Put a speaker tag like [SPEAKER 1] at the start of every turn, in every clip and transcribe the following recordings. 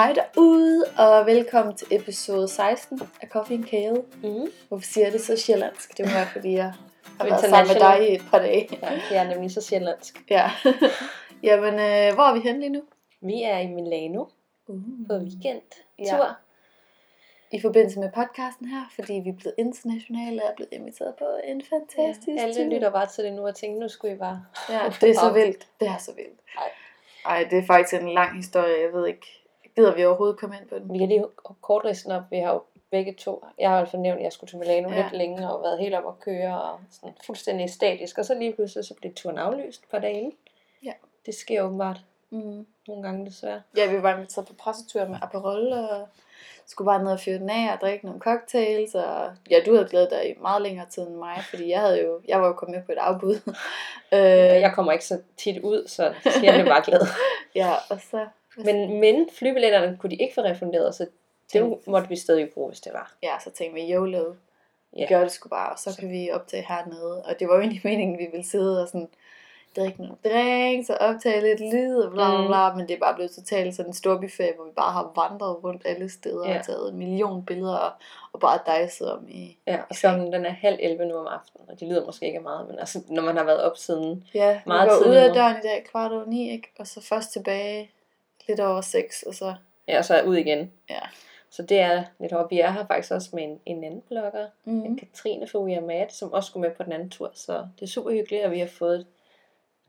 [SPEAKER 1] Hej derude, og velkommen til episode 16 af Coffee and Kale.
[SPEAKER 2] Mm.
[SPEAKER 1] Hvorfor siger jeg det så sjællandsk? Det må være, fordi jeg har været sammen med dig i et par dage.
[SPEAKER 2] Ja, jeg er nemlig så sjællandsk.
[SPEAKER 1] Ja. Jamen, øh, hvor er vi henne lige nu?
[SPEAKER 2] Vi er i Milano
[SPEAKER 1] Uh.
[SPEAKER 2] på weekendtur.
[SPEAKER 1] Ja. I forbindelse med podcasten her, fordi vi er blevet internationale og er blevet inviteret på en fantastisk
[SPEAKER 2] Ja, alle
[SPEAKER 1] tur.
[SPEAKER 2] lytter bare til det nu og tænker, nu skulle I bare...
[SPEAKER 1] Ja, det er så vildt. Det er så vildt.
[SPEAKER 2] Ej.
[SPEAKER 1] Ej, det er faktisk en lang historie. Jeg ved ikke, gider vi overhovedet komme ind på den?
[SPEAKER 2] Vi kan lige kort ridse den op. Vi har jo begge to... Jeg har i hvert fald nævnt, at jeg skulle til Milano
[SPEAKER 1] ja.
[SPEAKER 2] lidt længe og været helt op at køre og sådan fuldstændig statisk. Og så lige pludselig så blev turen aflyst på dagen.
[SPEAKER 1] Ja.
[SPEAKER 2] Det sker åbenbart
[SPEAKER 1] Mm.
[SPEAKER 2] nogle gange desværre.
[SPEAKER 1] Ja, vi var inviteret på pressetur med Aperol, og skulle bare ned og fyre den af og drikke nogle cocktails. Og ja, du havde glædet dig i meget længere tid end mig, fordi jeg, havde jo, jeg var jo kommet med på et afbud. øh,
[SPEAKER 2] Jeg kommer ikke så tit ud, så jeg blev bare glad.
[SPEAKER 1] Ja, og så...
[SPEAKER 2] Men, men flybilletterne kunne de ikke få refunderet, så det måtte vi stadig bruge, hvis det var.
[SPEAKER 1] Ja, så tænkte vi, YOLO, vi
[SPEAKER 2] Ja.
[SPEAKER 1] gør det sgu bare, og så kan vi optage hernede. Og det var jo egentlig meningen, vi ville sidde og sådan drikke nogle drinks og optage lidt lyd og bla bla
[SPEAKER 2] Mm.
[SPEAKER 1] bla, men det er bare blevet totalt sådan en stor buffet, hvor vi bare har vandret rundt alle steder
[SPEAKER 2] Ja.
[SPEAKER 1] og taget en million billeder og, og bare dejset om i...
[SPEAKER 2] Ja, og klokken den er halv 11 nu om aftenen, og det lyder måske ikke af meget, men altså, når man har været op siden,
[SPEAKER 1] Ja,
[SPEAKER 2] Meget
[SPEAKER 1] vi var ude
[SPEAKER 2] tidligt
[SPEAKER 1] af
[SPEAKER 2] nu.
[SPEAKER 1] døren i dag kvart over ni, ikke? og så først tilbage lidt over seks, og så...
[SPEAKER 2] ja, og så er ud igen.
[SPEAKER 1] Ja.
[SPEAKER 2] Så det er lidt hårdt. Vi er her faktisk også med en, en anden blogger,
[SPEAKER 1] Mm.
[SPEAKER 2] mm. Katrine fra We Are Mad, som også skulle med på den anden tur, så det er super hyggeligt, at vi har fået et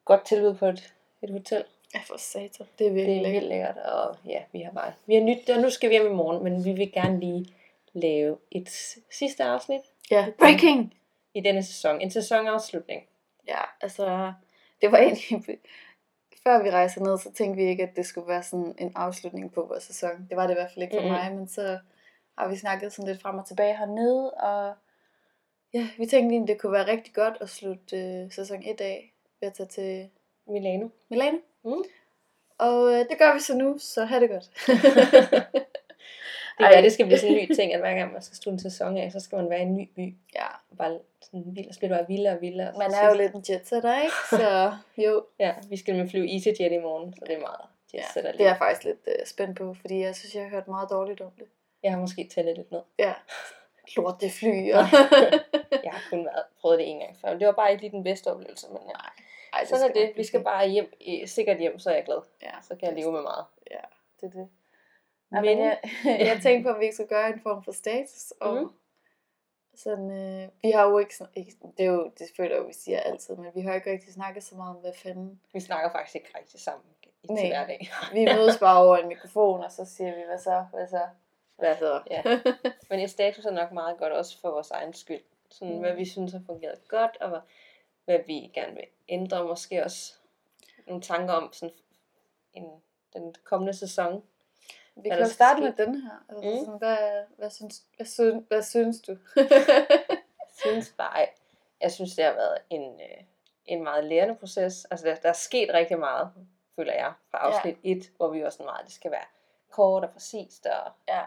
[SPEAKER 2] godt tilbud på et, et hotel.
[SPEAKER 1] Ja, for satan. Det er
[SPEAKER 2] Det
[SPEAKER 1] virkelig
[SPEAKER 2] er
[SPEAKER 1] lækkert.
[SPEAKER 2] lækkert, og ja, vi har bare, vi har nyt, og nu skal vi hjem i morgen, men vi vil gerne lige lave et sidste afsnit
[SPEAKER 1] Ja, breaking!
[SPEAKER 2] i denne sæson. En sæsonafslutning.
[SPEAKER 1] Ja, altså, det var egentlig... Før vi rejser ned, så tænkte vi ikke, at det skulle være sådan en afslutning på vores sæson. Det var det i hvert fald ikke for
[SPEAKER 2] Mhm.
[SPEAKER 1] mig, men så har vi snakket sådan lidt frem og tilbage hernede, og ja, vi tænkte egentlig, det kunne være rigtig godt at slutte øh, sæson 1 af ved at tage til
[SPEAKER 2] Milano.
[SPEAKER 1] Milano.
[SPEAKER 2] Mm.
[SPEAKER 1] Og øh, det gør vi så nu, så ha' det godt.
[SPEAKER 2] Det, ja, det skal blive sådan en ny ting, at hver gang man skal slutte en sæson af, så skal man være i en ny by.
[SPEAKER 1] ja,
[SPEAKER 2] Bare sådan vild, og så bliver det bare vildere og vildere.
[SPEAKER 1] man er jo lidt en jetsetter, ikke? Så jo,
[SPEAKER 2] Ja, vi skal med flyve EasyJet i morgen, så det er meget
[SPEAKER 1] ja,
[SPEAKER 2] jetsetter
[SPEAKER 1] det er jeg faktisk lidt øh, spændt på, fordi jeg synes, jeg har hørt meget dårligt om det.
[SPEAKER 2] Jeg har måske tællet lidt ned.
[SPEAKER 1] Ja, lort det fly. Og...
[SPEAKER 2] Jeg har kun været, prøvet det en gang før. Det var bare ikke lige den bedste oplevelse, men ja.
[SPEAKER 1] Ej,
[SPEAKER 2] sådan er det. Vi skal bare hjem, sikkert hjem, så er jeg glad.
[SPEAKER 1] Ja,
[SPEAKER 2] Så kan jeg leve med meget.
[SPEAKER 1] Ja, det er det. Ja,
[SPEAKER 2] Men-
[SPEAKER 1] jeg, jeg tænkte på, om vi ikke skulle gøre en form for status. Og
[SPEAKER 2] Mhm.
[SPEAKER 1] sådan, øh, vi har jo ikke, ikke, det er jo, det føler jo, vi siger altid, men vi har ikke rigtig snakket så meget om, hvad fanden.
[SPEAKER 2] Vi snakker faktisk ikke rigtig sammen i til
[SPEAKER 1] Nej.
[SPEAKER 2] hverdag.
[SPEAKER 1] Vi mødes bare over en mikrofon, og så siger vi, hvad så, hvad så, hvad så.
[SPEAKER 2] Ja. Men en status er nok meget godt også for vores egen skyld. Sådan,
[SPEAKER 1] Mm.
[SPEAKER 2] hvad vi synes har fungeret godt, og hvad, hvad vi gerne vil ændre. Måske også nogle tanker om sådan en, den kommende sæson.
[SPEAKER 1] Vi kan jo starte med den her. Altså,
[SPEAKER 2] Mm.
[SPEAKER 1] sådan, hvad, hvad, synes, hvad, synes, hvad synes du?
[SPEAKER 2] Jeg synes bare, jeg synes, det har været en, øh, en meget lærende proces. Altså, der, der er sket rigtig meget, føler jeg, fra afsnit 1, hvor vi var sådan meget, det skal være kort og præcist og
[SPEAKER 1] ja.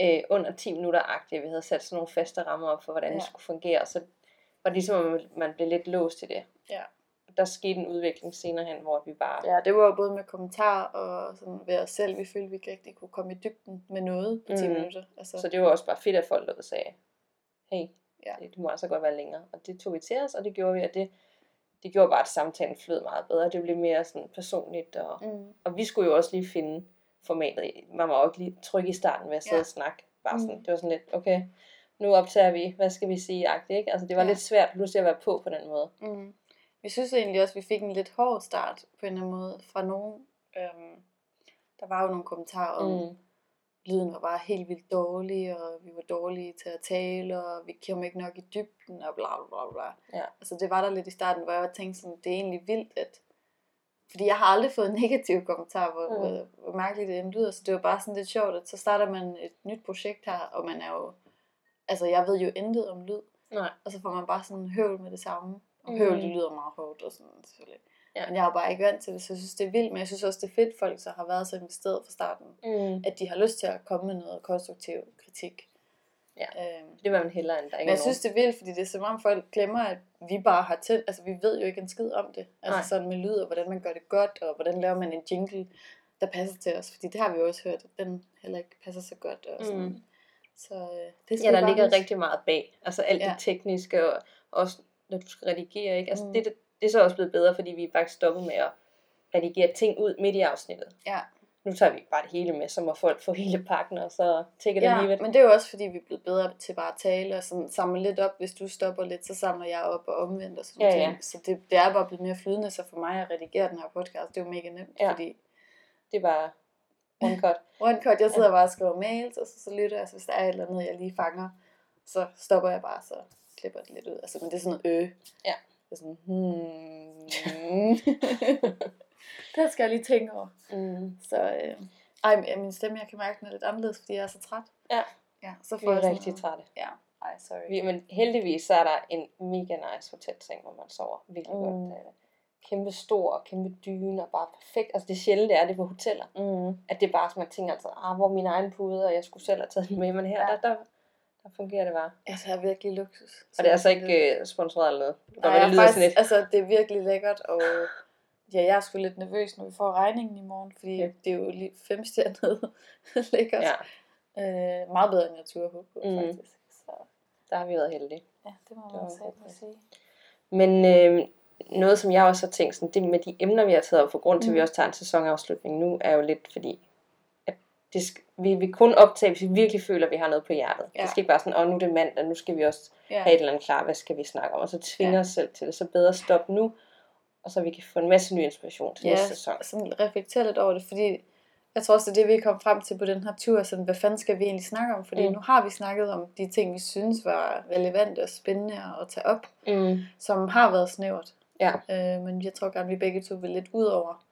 [SPEAKER 2] øh, under 10 minutter-agtigt. Vi havde sat sådan nogle faste rammer op for, hvordan ja.
[SPEAKER 1] Ja.
[SPEAKER 2] det skulle fungere. Så var det ligesom, at man- man blev lidt låst til det.
[SPEAKER 1] Ja.
[SPEAKER 2] Der skete en udvikling senere hen, hvor vi bare...
[SPEAKER 1] Ja, det var jo både med kommentarer og sådan ved os selv. Vi følte, vi ikke rigtig kunne komme i dybden med noget på 10
[SPEAKER 2] Mhm.
[SPEAKER 1] minutter. Altså,
[SPEAKER 2] Så det var også bare fedt, at folk derude sagde, hey,
[SPEAKER 1] Ja.
[SPEAKER 2] det, det må altså godt være længere. Og det tog vi til os, og det gjorde vi, og det, det gjorde bare, at samtalen flød meget bedre. Det blev mere sådan personligt, og,
[SPEAKER 1] mm.
[SPEAKER 2] og vi skulle jo også lige finde formatet. Man var ikke lige tryg i starten ved at sidde
[SPEAKER 1] Ja.
[SPEAKER 2] og snakke. Bare sådan,
[SPEAKER 1] Mhm.
[SPEAKER 2] Det var sådan lidt, okay, nu optager vi, hvad skal vi sige, agtigt, ikke? Altså det var
[SPEAKER 1] Ja.
[SPEAKER 2] lidt svært pludselig at være på på den måde.
[SPEAKER 1] Mm. Vi synes egentlig også, at vi fik en lidt hård start på en eller anden måde fra nogen. Øhm, der var jo nogle kommentarer om, mm. Lyden var bare helt vildt dårlig, og vi var dårlige til at tale, og vi kom ikke nok i dybden, og bla bla bla.
[SPEAKER 2] Ja.
[SPEAKER 1] Altså det var der lidt i starten, hvor jeg tænkte sådan, det er egentlig vildt, at... Fordi jeg har aldrig fået negative kommentarer, hvor,
[SPEAKER 2] Mm.
[SPEAKER 1] hvor, hvor mærkeligt det lyder, så det var bare sådan lidt sjovt, at så starter man et nyt projekt her, og man er jo... Altså jeg ved jo intet om lyd,
[SPEAKER 2] Nej.
[SPEAKER 1] og så får man bare sådan høvl med det samme. Og høvl, det lyder meget hårdt og sådan selvfølgelig.
[SPEAKER 2] Ja.
[SPEAKER 1] Men jeg er bare ikke vant til det, så jeg synes, det er vildt. Men jeg synes også, det er fedt, folk så har været så investeret fra starten.
[SPEAKER 2] Mm.
[SPEAKER 1] At de har lyst til at komme med noget konstruktiv kritik.
[SPEAKER 2] Ja.
[SPEAKER 1] Øhm,
[SPEAKER 2] Det var man hellere, end der
[SPEAKER 1] men
[SPEAKER 2] ikke
[SPEAKER 1] jeg
[SPEAKER 2] er
[SPEAKER 1] synes, det er vildt, fordi det er som om folk glemmer, at vi bare har til, altså vi ved jo ikke en skid om det. Altså
[SPEAKER 2] Nej.
[SPEAKER 1] sådan med lyd, og hvordan man gør det godt, og hvordan laver man en jingle. der passer til os. Fordi det har vi jo også hørt, at den heller ikke passer så godt. Og sådan. Mm. Så øh, det
[SPEAKER 2] Ja, der ligger
[SPEAKER 1] huske.
[SPEAKER 2] rigtig meget bag. Altså alt
[SPEAKER 1] Ja.
[SPEAKER 2] det tekniske, og også når du skal redigere, ikke? Altså
[SPEAKER 1] Mm.
[SPEAKER 2] det, det, det er så også blevet bedre, fordi vi er faktisk stoppet med at redigere ting ud midt i afsnittet.
[SPEAKER 1] Ja.
[SPEAKER 2] Nu tager vi bare det hele med, så må folk få hele pakken, og så tækker det
[SPEAKER 1] Ja,
[SPEAKER 2] lige ved.
[SPEAKER 1] men det er jo også fordi, vi er blevet bedre til bare at tale og sådan samle lidt op. Hvis du stopper lidt, så samler jeg op og omvendt og sådan
[SPEAKER 2] Ja, ja.
[SPEAKER 1] ting. Så det, det er bare blevet mere flydende, så for mig at redigere den her podcast, det er jo mega nemt,
[SPEAKER 2] Ja.
[SPEAKER 1] fordi
[SPEAKER 2] Det er bare one cut.
[SPEAKER 1] one cut, jeg sidder bare og skriver mails, og så, så lytter jeg, så hvis der er et eller andet, jeg lige fanger, så stopper jeg bare, så klipper det lidt ud. Altså, men det er sådan noget øh.
[SPEAKER 2] Ja.
[SPEAKER 1] Det er sådan, hmm. det skal jeg lige tænke over.
[SPEAKER 2] Mm.
[SPEAKER 1] Så, øh, ej, min stemme, jeg kan mærke, den er lidt anderledes, fordi jeg er så træt.
[SPEAKER 2] Ja.
[SPEAKER 1] Ja, så
[SPEAKER 2] Vi
[SPEAKER 1] får jeg
[SPEAKER 2] er rigtig trætte.
[SPEAKER 1] Ja, ej, sorry.
[SPEAKER 2] Vi, men heldigvis så er der en mega nice hotelseng, hvor man sover virkelig mm. Godt. Det. Kæmpe stor og kæmpe dyne og bare perfekt. Altså det sjældent, det er det på hoteller.
[SPEAKER 1] Mm.
[SPEAKER 2] At det er bare, som man tænker altid, ah, hvor min egen pude, og jeg skulle selv have taget den med. Men her,
[SPEAKER 1] Ja.
[SPEAKER 2] der, der, der fungerer det bare.
[SPEAKER 1] Altså, jeg er virkelig luksus.
[SPEAKER 2] Og det er altså ikke uh, sponsoreret eller noget. Det,
[SPEAKER 1] Nej,
[SPEAKER 2] det
[SPEAKER 1] er
[SPEAKER 2] lyder
[SPEAKER 1] faktisk,
[SPEAKER 2] sådan lidt.
[SPEAKER 1] altså, det er virkelig lækkert, og ja, jeg er sgu lidt nervøs, når vi får regningen i morgen, fordi
[SPEAKER 2] Ja.
[SPEAKER 1] det er jo lige femstjernet lækkert.
[SPEAKER 2] Ja,
[SPEAKER 1] Øh, meget bedre, end jeg turde håbe på,
[SPEAKER 2] Mm.
[SPEAKER 1] mm. faktisk. Så
[SPEAKER 2] der har vi været heldige.
[SPEAKER 1] ja, det må man sige.
[SPEAKER 2] Men øh, noget, som jeg også har tænkt, sådan, det med de emner, vi har taget op, for grund til, at vi
[SPEAKER 1] Mm.
[SPEAKER 2] også tager en sæsonafslutning nu, er jo lidt fordi, det sk- vi vil kun optage, hvis vi virkelig føler, at vi har noget på hjertet. Ja.
[SPEAKER 1] Ja.
[SPEAKER 2] Det skal ikke bare sådan, åh, nu er det mandag, nu skal vi også
[SPEAKER 1] Ja.
[SPEAKER 2] have et eller andet klar, hvad skal vi snakke om, og så tvinger
[SPEAKER 1] Ja.
[SPEAKER 2] os selv til det. Så bedre stop nu, og så vi kan få en masse ny inspiration til
[SPEAKER 1] ja,
[SPEAKER 2] næste sæson.
[SPEAKER 1] sådan reflektere lidt over det, fordi jeg tror også, det er det, vi kommet frem til på den her tur, sådan, hvad fanden skal vi egentlig snakke om? Fordi
[SPEAKER 2] mm.
[SPEAKER 1] nu har vi snakket om de ting, vi synes var relevante og spændende at tage op,
[SPEAKER 2] Mm.
[SPEAKER 1] som har været snævert.
[SPEAKER 2] Ja.
[SPEAKER 1] Øh, men jeg tror gerne, vi begge to vil lidt ud over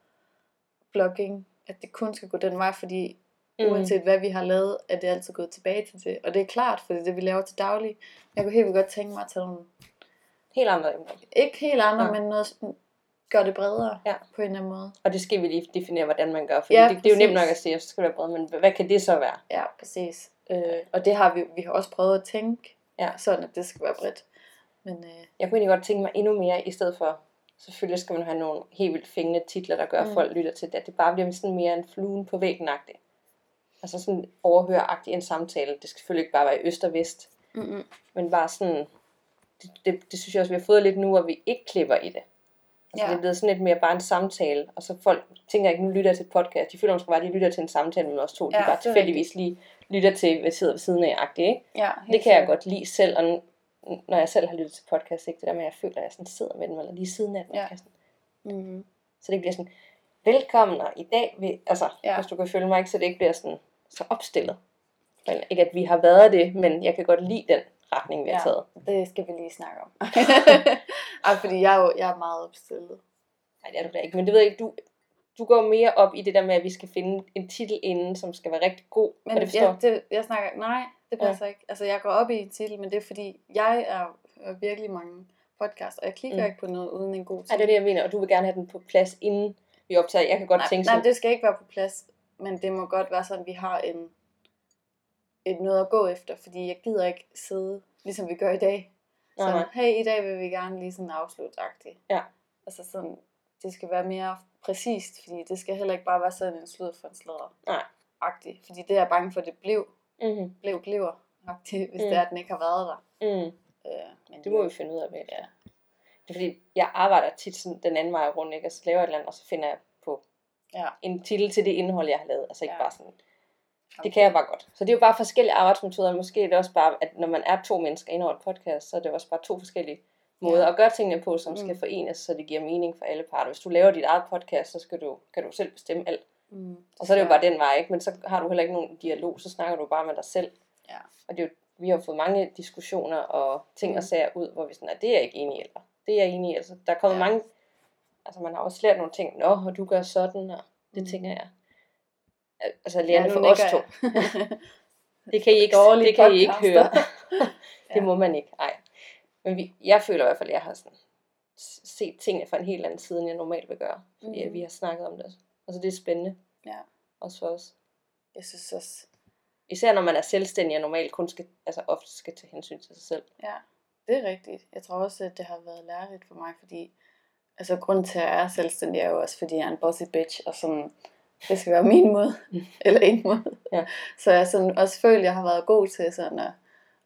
[SPEAKER 1] blogging, at det kun skal gå den vej, fordi
[SPEAKER 2] Mm.
[SPEAKER 1] uanset hvad vi har lavet, er det altid gået tilbage til det. Og det er klart, for det er det, vi laver til daglig. Jeg kunne helt vildt godt tænke mig at tage nogle,
[SPEAKER 2] Helt andre emner.
[SPEAKER 1] ikke helt andre,
[SPEAKER 2] Ja.
[SPEAKER 1] men noget, gør det bredere
[SPEAKER 2] Ja.
[SPEAKER 1] på en eller anden måde.
[SPEAKER 2] Og det skal vi lige definere, hvordan man gør, for
[SPEAKER 1] Ja,
[SPEAKER 2] det, det er jo nemt nok at sige, at så skal det være bredt, men hvad kan det så være?
[SPEAKER 1] Ja, præcis. Øh, og det har vi, vi har også prøvet at tænke,
[SPEAKER 2] Ja.
[SPEAKER 1] sådan at det skal være bredt. Men øh,
[SPEAKER 2] Jeg kunne egentlig godt tænke mig endnu mere, i stedet for, selvfølgelig skal man have nogle helt vildt fængende titler, der gør, at
[SPEAKER 1] Mm.
[SPEAKER 2] folk lytter til det. At det bare bliver sådan mere en fluen på væggen -agtigt. Altså sådan overhøragtigt en samtale. Det skal selvfølgelig ikke bare være i øst og vest,
[SPEAKER 1] mm-mm.
[SPEAKER 2] men bare sådan, det, det, det synes jeg også, vi har fået lidt nu, hvor vi ikke klipper i det. Altså,
[SPEAKER 1] Ja.
[SPEAKER 2] Det er blevet sådan lidt mere bare en samtale, og så folk tænker ikke, nu lytter jeg til et podcast. De føler måske bare, at de lytter til en samtale med os to. De
[SPEAKER 1] Ja,
[SPEAKER 2] bare
[SPEAKER 1] det er
[SPEAKER 2] tilfældigvis lige lytter til, hvad sidder ved siden af, agtigt, ikke?
[SPEAKER 1] ja,
[SPEAKER 2] Det kan jeg godt lide selv, og n- når jeg selv har lyttet til podcast, ikke? det der med, at jeg føler, at jeg sådan sidder med dem, eller lige siden af den.
[SPEAKER 1] Ja.
[SPEAKER 2] Sådan.
[SPEAKER 1] Mm-hmm.
[SPEAKER 2] Så det bliver sådan, velkommen, og i dag, vil, altså. Ja. hvis du kan følge mig, ikke, så det ikke bliver sådan, så opstillet. Men ikke at vi har været det, men jeg kan godt lide den retning, vi har
[SPEAKER 1] Ja.
[SPEAKER 2] taget.
[SPEAKER 1] Det skal vi lige snakke om. Ej, fordi jeg er jo jeg er meget opstillet.
[SPEAKER 2] Nej, det er du da ikke, men det ved jeg ikke, du, du går mere op i det der med, at vi skal finde en titel inden, som skal være rigtig god.
[SPEAKER 1] Men
[SPEAKER 2] det forstå?
[SPEAKER 1] jeg, det, jeg snakker, nej, det passer ja. ikke. Altså, jeg går op i en titel, men det er fordi, jeg er virkelig mange podcasts, og jeg klikker
[SPEAKER 2] Mm.
[SPEAKER 1] ikke på noget uden en god
[SPEAKER 2] Nej,
[SPEAKER 1] titel.
[SPEAKER 2] det er det, jeg mener, og du vil gerne have den på plads, inden vi optager. Jeg kan godt
[SPEAKER 1] nej,
[SPEAKER 2] tænke
[SPEAKER 1] nej,
[SPEAKER 2] sådan,
[SPEAKER 1] det skal ikke være på plads, men det må godt være sådan, at vi har en, et noget at gå efter, fordi jeg gider ikke sidde, ligesom vi gør i dag. Så,
[SPEAKER 2] Nej,
[SPEAKER 1] hey, i dag vil vi gerne lige sådan afslutagtigt.
[SPEAKER 2] Ja.
[SPEAKER 1] Altså sådan, det skal være mere præcist, fordi det skal heller ikke bare være sådan en slud for en sladder.
[SPEAKER 2] Nej.
[SPEAKER 1] Agtigt. Fordi det er jeg bange for, det blev,
[SPEAKER 2] mm-hmm.
[SPEAKER 1] blev, bliver. Agtigt, hvis
[SPEAKER 2] Mm.
[SPEAKER 1] det er, at den ikke har været der.
[SPEAKER 2] mm.
[SPEAKER 1] Øh, men
[SPEAKER 2] Det må vi finde ud af. Med.
[SPEAKER 1] Ja.
[SPEAKER 2] Det er fordi, jeg arbejder tit sådan den anden vej rundt, ikke? Altså laver jeg et eller andet, og så finder jeg
[SPEAKER 1] Ja.
[SPEAKER 2] en titel til det indhold, jeg har lavet. Altså ikke
[SPEAKER 1] Ja.
[SPEAKER 2] bare sådan, det kan jeg bare godt. Så det er jo bare forskellige arbejdsmetoder. Måske er det også bare, at når man er to mennesker inde over et podcast, så er det også bare to forskellige måder
[SPEAKER 1] Ja.
[SPEAKER 2] at gøre tingene på, som
[SPEAKER 1] Mm.
[SPEAKER 2] skal forenes, så det giver mening for alle parter. Hvis du laver dit eget podcast, så skal du, kan du selv bestemme alt.
[SPEAKER 1] Mm,
[SPEAKER 2] Og så er det jo bare den vej, ikke? Men så har du heller ikke nogen dialog, så snakker du bare med dig selv.
[SPEAKER 1] Ja.
[SPEAKER 2] Og det er jo, vi har fået mange diskussioner og ting
[SPEAKER 1] Mm.
[SPEAKER 2] og sager ud, hvor vi sådan, at det er jeg ikke enig i, eller det er jeg enig i. Altså, der er kommet
[SPEAKER 1] Ja.
[SPEAKER 2] mange, altså man har også lært nogle ting, nå, og du gør sådan, og det
[SPEAKER 1] Mm.
[SPEAKER 2] tænker jeg. Al- Altså lærende
[SPEAKER 1] nu
[SPEAKER 2] for os to. Det kan I ikke, det kan I ikke høre. det
[SPEAKER 1] Ja.
[SPEAKER 2] må man ikke, nej. Men vi, jeg føler i hvert fald, at jeg har sådan set tingene fra en helt anden side, end jeg normalt vil gøre. Fordi mm. Vi har snakket om det. Altså det er spændende.
[SPEAKER 1] Ja.
[SPEAKER 2] Også for os.
[SPEAKER 1] Jeg synes også,
[SPEAKER 2] Især når man er selvstændig og normalt kun skal, altså ofte skal tage hensyn til sig selv.
[SPEAKER 1] ja, det er rigtigt. Jeg tror også, at det har været lærerigt for mig, fordi altså grunden til, at jeg er selvstændig, er jo også, fordi jeg er en bossy bitch, og sådan, det skal være min måde, eller en måde.
[SPEAKER 2] Ja.
[SPEAKER 1] Så jeg sådan også føler, at jeg har været god til sådan at,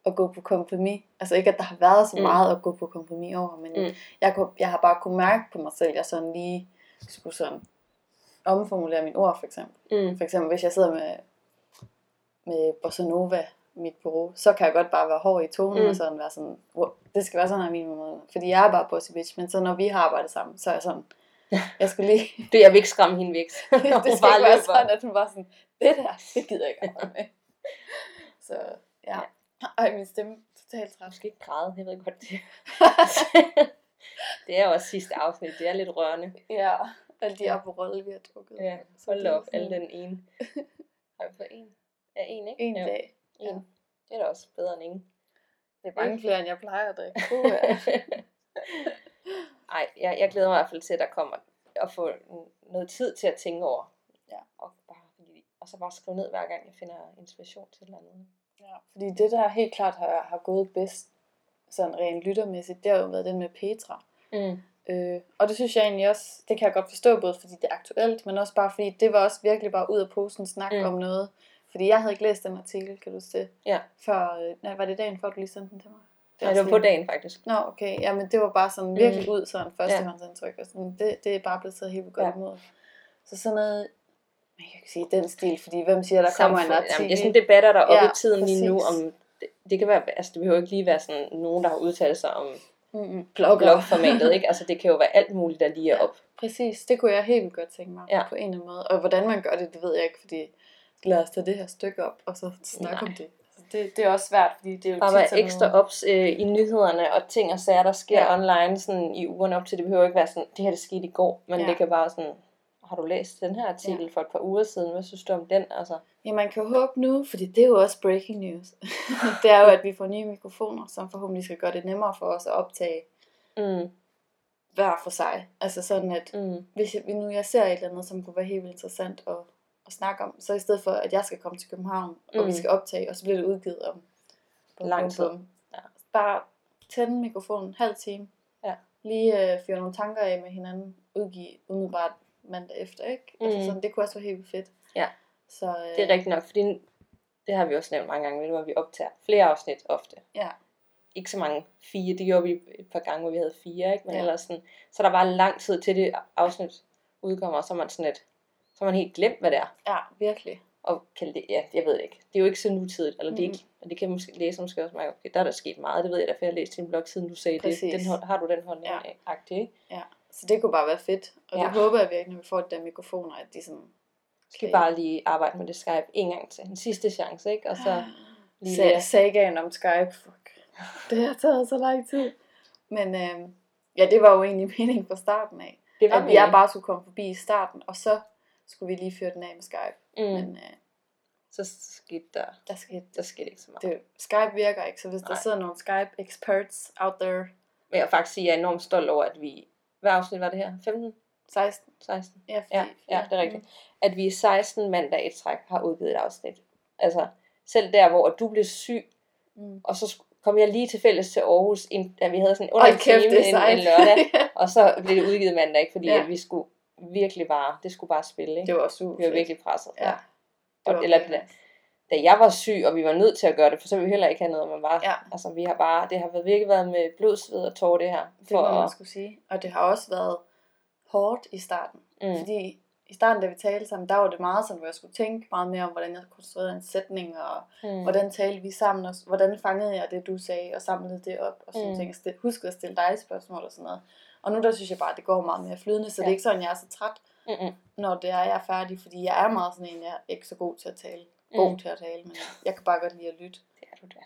[SPEAKER 1] at gå på kompromis. Altså ikke, at der har været så
[SPEAKER 2] Mm.
[SPEAKER 1] meget at gå på kompromis over, men
[SPEAKER 2] Mm.
[SPEAKER 1] jeg, kunne, jeg har bare kunne mærke på mig selv, at jeg sådan lige skulle sådan omformulere mine ord, for eksempel.
[SPEAKER 2] Mm.
[SPEAKER 1] For eksempel, hvis jeg sidder med, med Bossa Nova, mit bureau, så kan jeg godt bare være hård i tonen,
[SPEAKER 2] Mm.
[SPEAKER 1] og sådan være sådan, "Wow, det skal være sådan her min måde. Fordi jeg er bare bossy bitch, men så når vi har arbejdet sammen, så er jeg sådan, jeg skulle lige,
[SPEAKER 2] Det, jeg vil ikke skræmme hende væk.
[SPEAKER 1] det skal ikke være sådan, at hun var sådan, det der, det gider jeg ikke arbejde med. Så ja, ej, min stemme totalt
[SPEAKER 2] Du
[SPEAKER 1] træt.
[SPEAKER 2] skal ikke græde, jeg ved godt det. det er jo også sidste afsnit, det er lidt rørende.
[SPEAKER 1] Ja, alle de Aperol, vi har drukket.
[SPEAKER 2] Ja, hold op, alle den ene. Har vi fået en? Ja, en, ikke?
[SPEAKER 1] En
[SPEAKER 2] ja,
[SPEAKER 1] dag.
[SPEAKER 2] En.
[SPEAKER 1] ja.
[SPEAKER 2] Det er da også bedre end ingen.
[SPEAKER 1] Det er mange flere, end jeg plejer at drikke. Uh, ja.
[SPEAKER 2] Ej, jeg, jeg glæder mig i hvert fald til, at der kommer at få noget tid til at tænke over.
[SPEAKER 1] Ja.
[SPEAKER 2] Og, bare, og så bare skrive ned, hver gang jeg finder inspiration til et eller andet.
[SPEAKER 1] Ja, fordi det der helt klart har, har gået bedst, sådan rent lyttermæssigt, det har jo været den med Petra.
[SPEAKER 2] Mm.
[SPEAKER 1] Øh, og det synes jeg egentlig også, det kan jeg godt forstå, både fordi det er aktuelt, men også bare fordi det var også virkelig bare ud af posen snak
[SPEAKER 2] mm.
[SPEAKER 1] om noget. Fordi jeg havde ikke læst den artikel, kan du se,
[SPEAKER 2] Ja.
[SPEAKER 1] før, øh, nej, var det dagen før, du lige sendte den til mig?
[SPEAKER 2] Det
[SPEAKER 1] også
[SPEAKER 2] var på dagen faktisk.
[SPEAKER 1] Nå, okay, ja, men det var bare sådan virkelig
[SPEAKER 2] Mm.
[SPEAKER 1] ud, sådan førstehåndsindtryk, og sådan, det, det er bare blevet taget helt godt
[SPEAKER 2] Ja.
[SPEAKER 1] imod. Så sådan noget, man kan ikke sige den stil, fordi hvem siger, der kommer en
[SPEAKER 2] Samfund-
[SPEAKER 1] artikel?
[SPEAKER 2] Jamen, det er sådan debatter, der er oppe
[SPEAKER 1] Ja,
[SPEAKER 2] i tiden lige nu.
[SPEAKER 1] præcis.
[SPEAKER 2] Om, det, det, kan være, altså det behøver ikke lige være sådan nogen, der har udtalt sig om.
[SPEAKER 1] Blogger.
[SPEAKER 2] blogformatet. Ikke? Altså det kan jo være alt muligt, der lige er
[SPEAKER 1] Ja.
[SPEAKER 2] op.
[SPEAKER 1] Præcis, det kunne jeg helt vildt godt tænke mig
[SPEAKER 2] Ja.
[SPEAKER 1] ja. på en eller anden måde. Og hvordan man gør det, det ved jeg ikke, fordi lad os tage det her stykke op, og så snakke
[SPEAKER 2] Nej.
[SPEAKER 1] om det. Altså, det. Det er også svært, fordi det er jo
[SPEAKER 2] Bare
[SPEAKER 1] tit sådan
[SPEAKER 2] ekstra
[SPEAKER 1] noget-
[SPEAKER 2] ops øh, i nyhederne og ting og sager, der sker
[SPEAKER 1] Ja.
[SPEAKER 2] online sådan, i ugerne op til. Det behøver ikke være sådan, det her det skete i går, men
[SPEAKER 1] Ja.
[SPEAKER 2] det kan bare sådan, har du læst den her artikel for et par uger siden? Hvad synes du om den? Altså,
[SPEAKER 1] Ja, man kan jo håbe nu, fordi det er jo også breaking news. det er jo, at vi får nye mikrofoner, som forhåbentlig skal gøre det nemmere for os at optage
[SPEAKER 2] mm,
[SPEAKER 1] hver for sig. Altså sådan, at
[SPEAKER 2] mm,
[SPEAKER 1] hvis jeg, nu jeg ser et eller andet, som kunne være helt interessant at, at snakke om, så i stedet for, at jeg skal komme til København, og
[SPEAKER 2] Mm.
[SPEAKER 1] vi skal optage, og så bliver det udgivet om bum,
[SPEAKER 2] Lang tid.
[SPEAKER 1] bum.
[SPEAKER 2] Ja.
[SPEAKER 1] Bare tænde mikrofonen en halv time.
[SPEAKER 2] Ja.
[SPEAKER 1] Lige øh, fyre nogle tanker af med hinanden, udgive umiddelbart mandag efter, ikke? Mm. Altså
[SPEAKER 2] Mm.
[SPEAKER 1] sådan, det kunne også være helt fedt.
[SPEAKER 2] Ja.
[SPEAKER 1] Så, øh,
[SPEAKER 2] det er rigtigt nok, fordi det har vi også nævnt mange gange, ved du, hvor vi optager flere afsnit ofte.
[SPEAKER 1] Ja.
[SPEAKER 2] Ikke så mange fire, det gjorde vi et par gange, hvor vi havde fire, ikke? Men
[SPEAKER 1] Ja.
[SPEAKER 2] ellers sådan, så er der bare lang tid til det afsnit udkommer, og så er man sådan lidt, så er man helt glemt, hvad det er.
[SPEAKER 1] Ja, virkelig.
[SPEAKER 2] og kan det, ja, jeg ved det ikke. Det er jo ikke så nutidigt, eller det, er
[SPEAKER 1] Mhm.
[SPEAKER 2] ikke, og det kan måske læse måske også mig, okay, der er der sket meget, det ved jeg da, for jeg har læst din blog, siden du sagde
[SPEAKER 1] Præcis.
[SPEAKER 2] det. Den, har du den holdning
[SPEAKER 1] Ja.
[SPEAKER 2] ja. agtig, ikke?
[SPEAKER 1] Ja. Så det kunne bare være fedt. Og
[SPEAKER 2] Ja.
[SPEAKER 1] det håber jeg virkelig, når vi får de der mikrofoner, at de sådan...
[SPEAKER 2] Skal bare lige arbejde med det Skype en gang til, en sidste chance, ikke? Og så lige
[SPEAKER 1] Sa-
[SPEAKER 2] lære.
[SPEAKER 1] sagaen om Skype. Fuck. Det har taget så lang tid. Men øh, ja, det var jo egentlig meningen fra starten af.
[SPEAKER 2] det var
[SPEAKER 1] At jeg bare skulle komme forbi i starten, og så skulle vi lige fyre den af med Skype.
[SPEAKER 2] mm.
[SPEAKER 1] Men øh,
[SPEAKER 2] så skete der,
[SPEAKER 1] der skete
[SPEAKER 2] der skete ikke så meget.
[SPEAKER 1] det. Skype virker ikke, så hvis
[SPEAKER 2] Nej.
[SPEAKER 1] der sidder nogle Skype experts out there,
[SPEAKER 2] Men jeg vil faktisk sige, at jeg er enormt stolt over, at vi, hvad afsnit var det her? 15?
[SPEAKER 1] 16,
[SPEAKER 2] 16?
[SPEAKER 1] ja, fordi,
[SPEAKER 2] Ja, ja, det er rigtigt. At vi 16 mandag et træk har udgivet et afsnit. Altså, selv der, hvor du blev syg,
[SPEAKER 1] Mm.
[SPEAKER 2] og så kom jeg lige tilfælles til Aarhus, en, da vi havde sådan under en time en, en lørdag, og så blev det udgivet mandag, ikke? fordi
[SPEAKER 1] ja.
[SPEAKER 2] at vi skulle virkelig bare, det skulle bare spille, ikke?
[SPEAKER 1] det var super
[SPEAKER 2] vi var virkelig presset.
[SPEAKER 1] Ja, det
[SPEAKER 2] Og, eller,
[SPEAKER 1] nice.
[SPEAKER 2] da jeg var syg, og vi var nødt til at gøre det, for så ville vi heller ikke have noget, men bare,
[SPEAKER 1] Ja.
[SPEAKER 2] altså vi har bare, det har virkelig været med blod, sved og tårer det her.
[SPEAKER 1] Det
[SPEAKER 2] For
[SPEAKER 1] må man skulle sige. Og det har også været hårdt i starten.
[SPEAKER 2] mm,
[SPEAKER 1] Fordi i starten, da vi talte sammen, der var det meget sådan, hvor jeg skulle tænke meget mere om, hvordan jeg konstruerede en sætning, og
[SPEAKER 2] mm,
[SPEAKER 1] hvordan talte vi sammen, og hvordan fangede jeg det, du sagde, og samlede det op, og sådan
[SPEAKER 2] Mm.
[SPEAKER 1] ting. Stil- Husk at stille dig spørgsmål og sådan noget. Og nu der synes jeg bare, at det går meget mere flydende, så ja. det
[SPEAKER 2] Ja.
[SPEAKER 1] er ikke sådan, jeg er så træt,
[SPEAKER 2] mm, mm,
[SPEAKER 1] når det er, jeg er færdig, fordi jeg er meget sådan en, jeg er ikke så god til at tale. God
[SPEAKER 2] mm.
[SPEAKER 1] til at tale, men jeg kan bare godt lide at lytte.
[SPEAKER 2] Det er du der.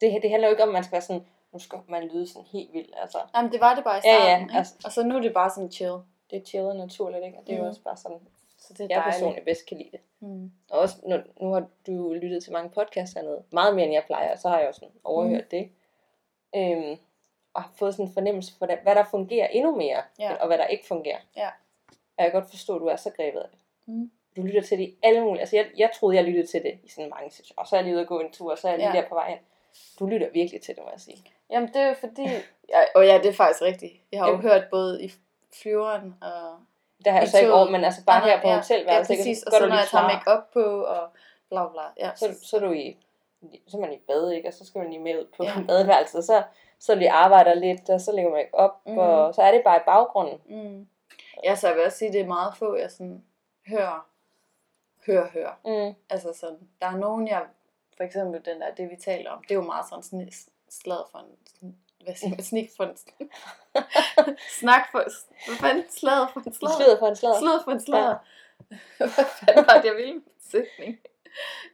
[SPEAKER 2] Det, det handler jo ikke om, at man skal være sådan, nu skal man lyde sådan helt vildt, altså.
[SPEAKER 1] Jamen, det var det bare i
[SPEAKER 2] Ja, ja,
[SPEAKER 1] starten, ikke?
[SPEAKER 2] altså-
[SPEAKER 1] og så nu er det bare sådan chill.
[SPEAKER 2] Det er chillet naturligt, ikke? Og det er jo
[SPEAKER 1] Mm.
[SPEAKER 2] også bare sådan,
[SPEAKER 1] Så det er
[SPEAKER 2] jeg
[SPEAKER 1] dejligt.
[SPEAKER 2] personligt bedst kan lide det.
[SPEAKER 1] Mm.
[SPEAKER 2] Og også, nu, nu har du lyttet til mange podcasts hernede, meget mere end jeg plejer, så har jeg jo sådan overhørt mm. det. Øhm, og har fået sådan en fornemmelse for, hvad der fungerer endnu mere,
[SPEAKER 1] Ja.
[SPEAKER 2] og hvad der ikke fungerer.
[SPEAKER 1] Ja.
[SPEAKER 2] Og jeg kan godt forstå, at du er så grebet af det.
[SPEAKER 1] Mm.
[SPEAKER 2] Du lytter til det i alle mulige, altså jeg, jeg troede, jeg lyttede til det i sådan mange situationer, og så er jeg lige ude og gå en tur, og så er jeg lige
[SPEAKER 1] Ja.
[SPEAKER 2] der på vejen. Du lytter virkelig til det, må jeg sige.
[SPEAKER 1] Jamen, det er jo fordi... Ja, og ja, det er faktisk rigtigt. Jeg har jo
[SPEAKER 2] Jamen.
[SPEAKER 1] hørt både i flyveren og
[SPEAKER 2] Det har jeg så ikke
[SPEAKER 1] toget.
[SPEAKER 2] over, men altså bare her på
[SPEAKER 1] ja,
[SPEAKER 2] hotelværelset.
[SPEAKER 1] Ja,
[SPEAKER 2] ikke?
[SPEAKER 1] præcis. Og så
[SPEAKER 2] du
[SPEAKER 1] når jeg tager
[SPEAKER 2] klar.
[SPEAKER 1] make-up på, og bla bla. Ja,
[SPEAKER 2] så, så er du i, så er man i bad, ikke? Og så skal man lige med ud på
[SPEAKER 1] Ja.
[SPEAKER 2] badeværelset, så, så lige arbejder lidt, og så lægger man op,
[SPEAKER 1] Mhm.
[SPEAKER 2] mm. og så er det bare i baggrunden.
[SPEAKER 1] Mm. Ja, så jeg vil også sige, at det er meget få, jeg sådan hører, hører, hører.
[SPEAKER 2] Mm.
[SPEAKER 1] Altså sådan, der er nogen, jeg, for eksempel den der, det vi taler om, det er jo meget sådan sådan slad for en, sådan- hvad siger man, snik for en, snak for, hvad fanden, slad for en slad?
[SPEAKER 2] Sløret for en slader.
[SPEAKER 1] Slad for en slad. hvad fanden var det, jeg ville sætning?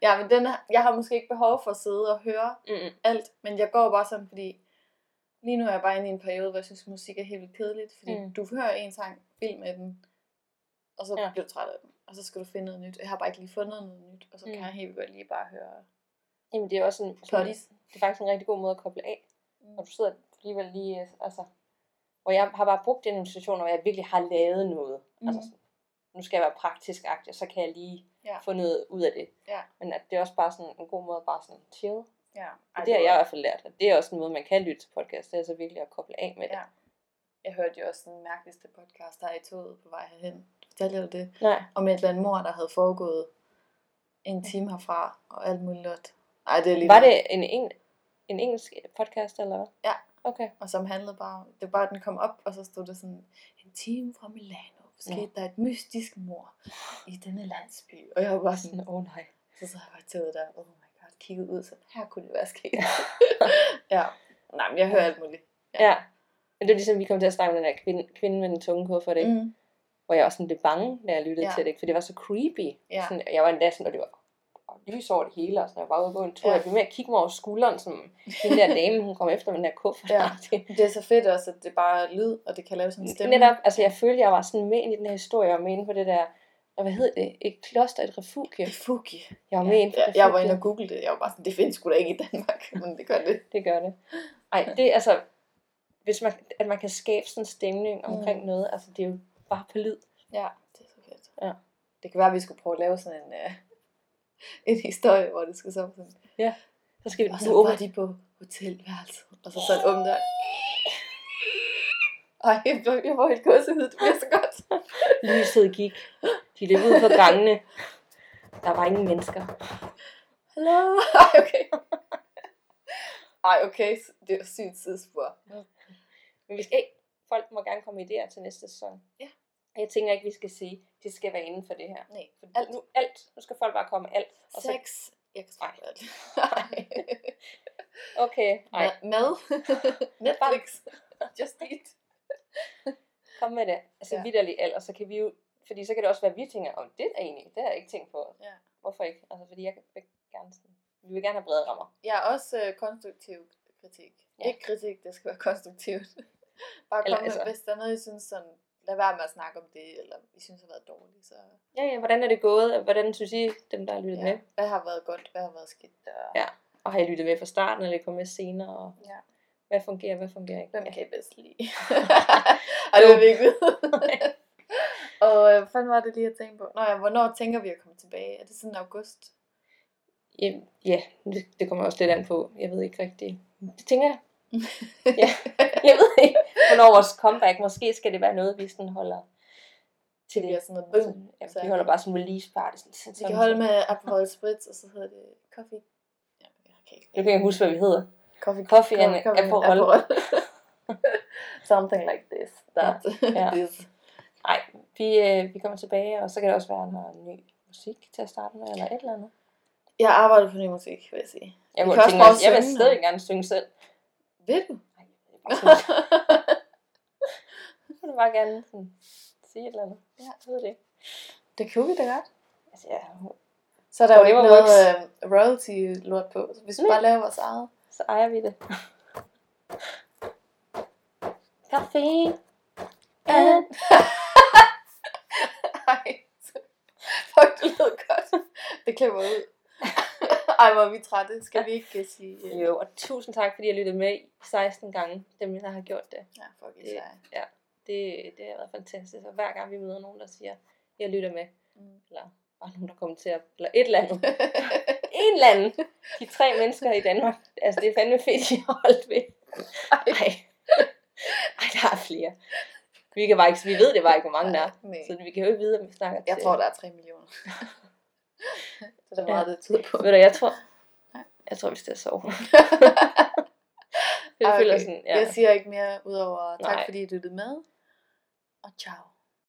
[SPEAKER 1] Ja, men den, jeg har måske ikke behov for at sidde og høre
[SPEAKER 2] Mm.
[SPEAKER 1] alt, men jeg går bare sådan, fordi lige nu er jeg bare inde i en periode, hvor jeg synes, musik er helt vildt kedeligt, fordi mm.
[SPEAKER 2] Mm.
[SPEAKER 1] du hører en sang, vild med den, og så ja. Bliver du træt af den, og så skal du finde noget nyt. Jeg har bare ikke lige fundet noget nyt, og så mm. kan
[SPEAKER 2] Mm.
[SPEAKER 1] jeg helt vildt godt lige bare høre
[SPEAKER 2] Jamen det er også en, sådan,
[SPEAKER 1] plotties.
[SPEAKER 2] det er faktisk en rigtig god måde at koble af.
[SPEAKER 1] Mm.
[SPEAKER 2] Og du sidder alligevel lige, altså, hvor jeg har bare brugt nogle situationer, hvor jeg virkelig har lavet noget. Mm. Altså, nu skal jeg være praktisk agtig, og så kan jeg lige
[SPEAKER 1] ja.
[SPEAKER 2] få noget ud af det.
[SPEAKER 1] Ja.
[SPEAKER 2] Men at det er også bare sådan en god måde at bare sådan chill.
[SPEAKER 1] Ja.
[SPEAKER 2] Ej, det har jeg i hvert fald lært, og det er også en måde, man kan lytte til podcast, det er så virkelig at koble af med det.
[SPEAKER 1] Ja. Jeg hørte jo også den mærkeligste podcast, der er i toget på vej herhen. Fortalte jeg det?
[SPEAKER 2] Nej.
[SPEAKER 1] Om et eller andet mor, der havde foregået en time herfra, og alt muligt lort. Ej, det er lige
[SPEAKER 2] Var det en, en, en engelsk podcast, eller hvad?
[SPEAKER 1] Ja.
[SPEAKER 2] Okay.
[SPEAKER 1] Og som handlede bare, det var bare, at den kom op, og så stod der sådan, en time fra Milano, skete
[SPEAKER 2] Nå.
[SPEAKER 1] der et mystisk mor i denne landsby. Og jeg var bare sådan,
[SPEAKER 2] åh oh, nej.
[SPEAKER 1] så sad jeg bare til der, oh kiggede ud, så her kunne det være sket. ja, nej, men jeg hører alt muligt. Ja.
[SPEAKER 2] Ja. Men det er ligesom, vi kom til at snakke om den der kvinde, kvinde med den tunge kuffert, ikke?
[SPEAKER 1] Mm.
[SPEAKER 2] hvor jeg også sådan blev bange, da jeg lyttede
[SPEAKER 1] Ja.
[SPEAKER 2] til det, ikke? for det var så creepy.
[SPEAKER 1] Ja.
[SPEAKER 2] Sådan, jeg var endda sådan, og det var lys over det hele, og sådan, jeg var ude gå en tur,
[SPEAKER 1] Ja.
[SPEAKER 2] jeg blev med at kigge mig over skulderen, som den der dame, hun kom efter med den der kuffert.
[SPEAKER 1] Ja. Det er så fedt også, at det bare er lyd, og det kan lave sådan en stemme.
[SPEAKER 2] Netop, altså jeg følte, jeg var sådan med ind i den her historie, og med inde på det der, og hvad hed det, et kloster, et refugie.
[SPEAKER 1] Fuki.
[SPEAKER 2] Jeg var med ind på
[SPEAKER 1] jeg, jeg var inde
[SPEAKER 2] refugie.
[SPEAKER 1] og google det. Jeg var bare sådan, det findes sgu da ikke i Danmark, men det gør det.
[SPEAKER 2] Det gør det. Ej, det er altså, hvis man, at man kan skabe sådan en stemning omkring
[SPEAKER 1] Mm.
[SPEAKER 2] noget, altså det er jo bare på lyd.
[SPEAKER 1] Ja, det er så fedt.
[SPEAKER 2] Ja.
[SPEAKER 1] Det kan være, at vi skulle prøve at lave sådan en, uh, en historie, hvor det skal så sådan.
[SPEAKER 2] Så skal vi
[SPEAKER 1] Og så
[SPEAKER 2] åbne
[SPEAKER 1] var de på hotelværelset, og så sådan åbne der. Ej, jeg får helt gåsehud, det bliver så godt.
[SPEAKER 2] lyset gik. De løb ud på gangene. Der var ingen mennesker.
[SPEAKER 1] Hallo? Ej, okay. Ej, okay, det er sygt sidespor.
[SPEAKER 2] Men vi skal ikke. Folk må gerne komme idéer til næste sæson.
[SPEAKER 1] Ja.
[SPEAKER 2] Jeg tænker ikke, vi skal sige, det skal være inden for det her.
[SPEAKER 1] Nej,
[SPEAKER 2] For
[SPEAKER 1] alt.
[SPEAKER 2] Nu, alt. Nu skal folk bare komme alt. Og så,
[SPEAKER 1] Sex. Jeg kan
[SPEAKER 2] Ej.
[SPEAKER 1] skrive alt. Ej.
[SPEAKER 2] okay, ej,
[SPEAKER 1] Ma- Mad. Netflix. Just eat.
[SPEAKER 2] kom med det. Altså
[SPEAKER 1] ja.
[SPEAKER 2] vidderligt alt, og så kan vi jo, fordi så kan det også være, at vi tænker, om det er egentlig, det har jeg ikke tænkt på.
[SPEAKER 1] Ja.
[SPEAKER 2] Hvorfor ikke? Altså fordi jeg vil gerne vi vil gerne have brede rammer.
[SPEAKER 1] Jeg er også øh, konstruktiv kritik. Ja.
[SPEAKER 2] Ja.
[SPEAKER 1] Ikke kritik, det skal være konstruktivt. Bare kom med,
[SPEAKER 2] altså-
[SPEAKER 1] hvis der er noget, I synes sådan, lad være med at snakke om det, eller I synes har været dårligt, så
[SPEAKER 2] Ja, ja, hvordan er det gået? Hvordan synes I, dem der har lyttet
[SPEAKER 1] ja.
[SPEAKER 2] med?
[SPEAKER 1] Hvad har været godt, hvad har været skidt? Og...
[SPEAKER 2] Ja. Og har I lyttet med fra starten, eller kommet med senere? Og
[SPEAKER 1] ja.
[SPEAKER 2] hvad fungerer, hvad fungerer ikke?
[SPEAKER 1] Hvem
[SPEAKER 2] Ja.
[SPEAKER 1] kan I bedst lide? Ej, det vil vi ikke vide. Og øh, hvad fanden var det lige, jeg tænkte på? Nå ja, hvornår tænker vi at komme tilbage? Er det sådan august?
[SPEAKER 2] Ja, ja det, det kommer også lidt an på. Jeg ved ikke rigtigt. Det tænker jeg. ja, jeg ved ikke, hvornår vores comeback. Måske skal det være noget, vi sådan holder til
[SPEAKER 1] Det
[SPEAKER 2] det.
[SPEAKER 1] sådan noget.
[SPEAKER 2] Sådan, ja, vi holder bare sådan en release party. Sådan, sådan,
[SPEAKER 1] Vi kan holde med Aperol Spritz, og så hedder det coffee. Ja, jeg kan ikke.
[SPEAKER 2] Nu kan jeg huske, hvad vi hedder.
[SPEAKER 1] Coffee,
[SPEAKER 2] Coffee and Aperol.
[SPEAKER 1] Something like this. That.
[SPEAKER 2] Ja.
[SPEAKER 1] this.
[SPEAKER 2] Nej, vi, øh, vi kommer tilbage, og så kan det også være noget ny musik til at starte med, eller et eller andet.
[SPEAKER 1] Jeg arbejder på ny musik, vil jeg sige.
[SPEAKER 2] Jeg,
[SPEAKER 1] Vi
[SPEAKER 2] kunne
[SPEAKER 1] kan også
[SPEAKER 2] tænke,
[SPEAKER 1] at
[SPEAKER 2] jeg vil stadig gerne synge selv.
[SPEAKER 1] Ved du?
[SPEAKER 2] Nej, jeg sådan- Jeg vil bare gerne sådan, sige et eller andet.
[SPEAKER 1] Ja.
[SPEAKER 2] Jeg ved det
[SPEAKER 1] det kunne vi da godt.
[SPEAKER 2] Altså, ja,
[SPEAKER 1] Så er der jo ikke noget øh, royalty-lort på. Så hvis vi bare laver vores eget.
[SPEAKER 2] så ejer vi det. Café.
[SPEAKER 1] Ja. Ej. Fuck, det lød godt. Det klipper ud. Ej, hvor er vi trætte. Skal vi ikke øh, sige... øh,
[SPEAKER 2] Jo, og tusind tak, fordi jeg lyttede med i 16 gange, dem der har gjort det.
[SPEAKER 1] Ja, fuck,
[SPEAKER 2] Det, ja, det, det har været fantastisk. Og hver gang vi møder nogen, der siger, jeg lytter med,
[SPEAKER 1] Mm.
[SPEAKER 2] eller bare nogen, der kommenterer, eller et eller andet. en eller anden. De tre mennesker i Danmark. Altså, det er fandme fedt, I har holdt ved. Ej. Ej, der er flere. Vi, kan bare ikke, vi ved det bare ikke, hvor mange der er.
[SPEAKER 1] Nej.
[SPEAKER 2] Så vi kan jo ikke vide, om vi snakker
[SPEAKER 1] Jeg
[SPEAKER 2] til...
[SPEAKER 1] tror, der er 3 millioner. så det er meget, det tyder på.
[SPEAKER 2] Ved du, jeg tror... Jeg tror, vi skal sove. Jeg føler
[SPEAKER 1] okay.
[SPEAKER 2] sådan, ja.
[SPEAKER 1] Jeg siger ikke mere, udover tak
[SPEAKER 2] Nej.
[SPEAKER 1] fordi I lyttede med. Og ciao.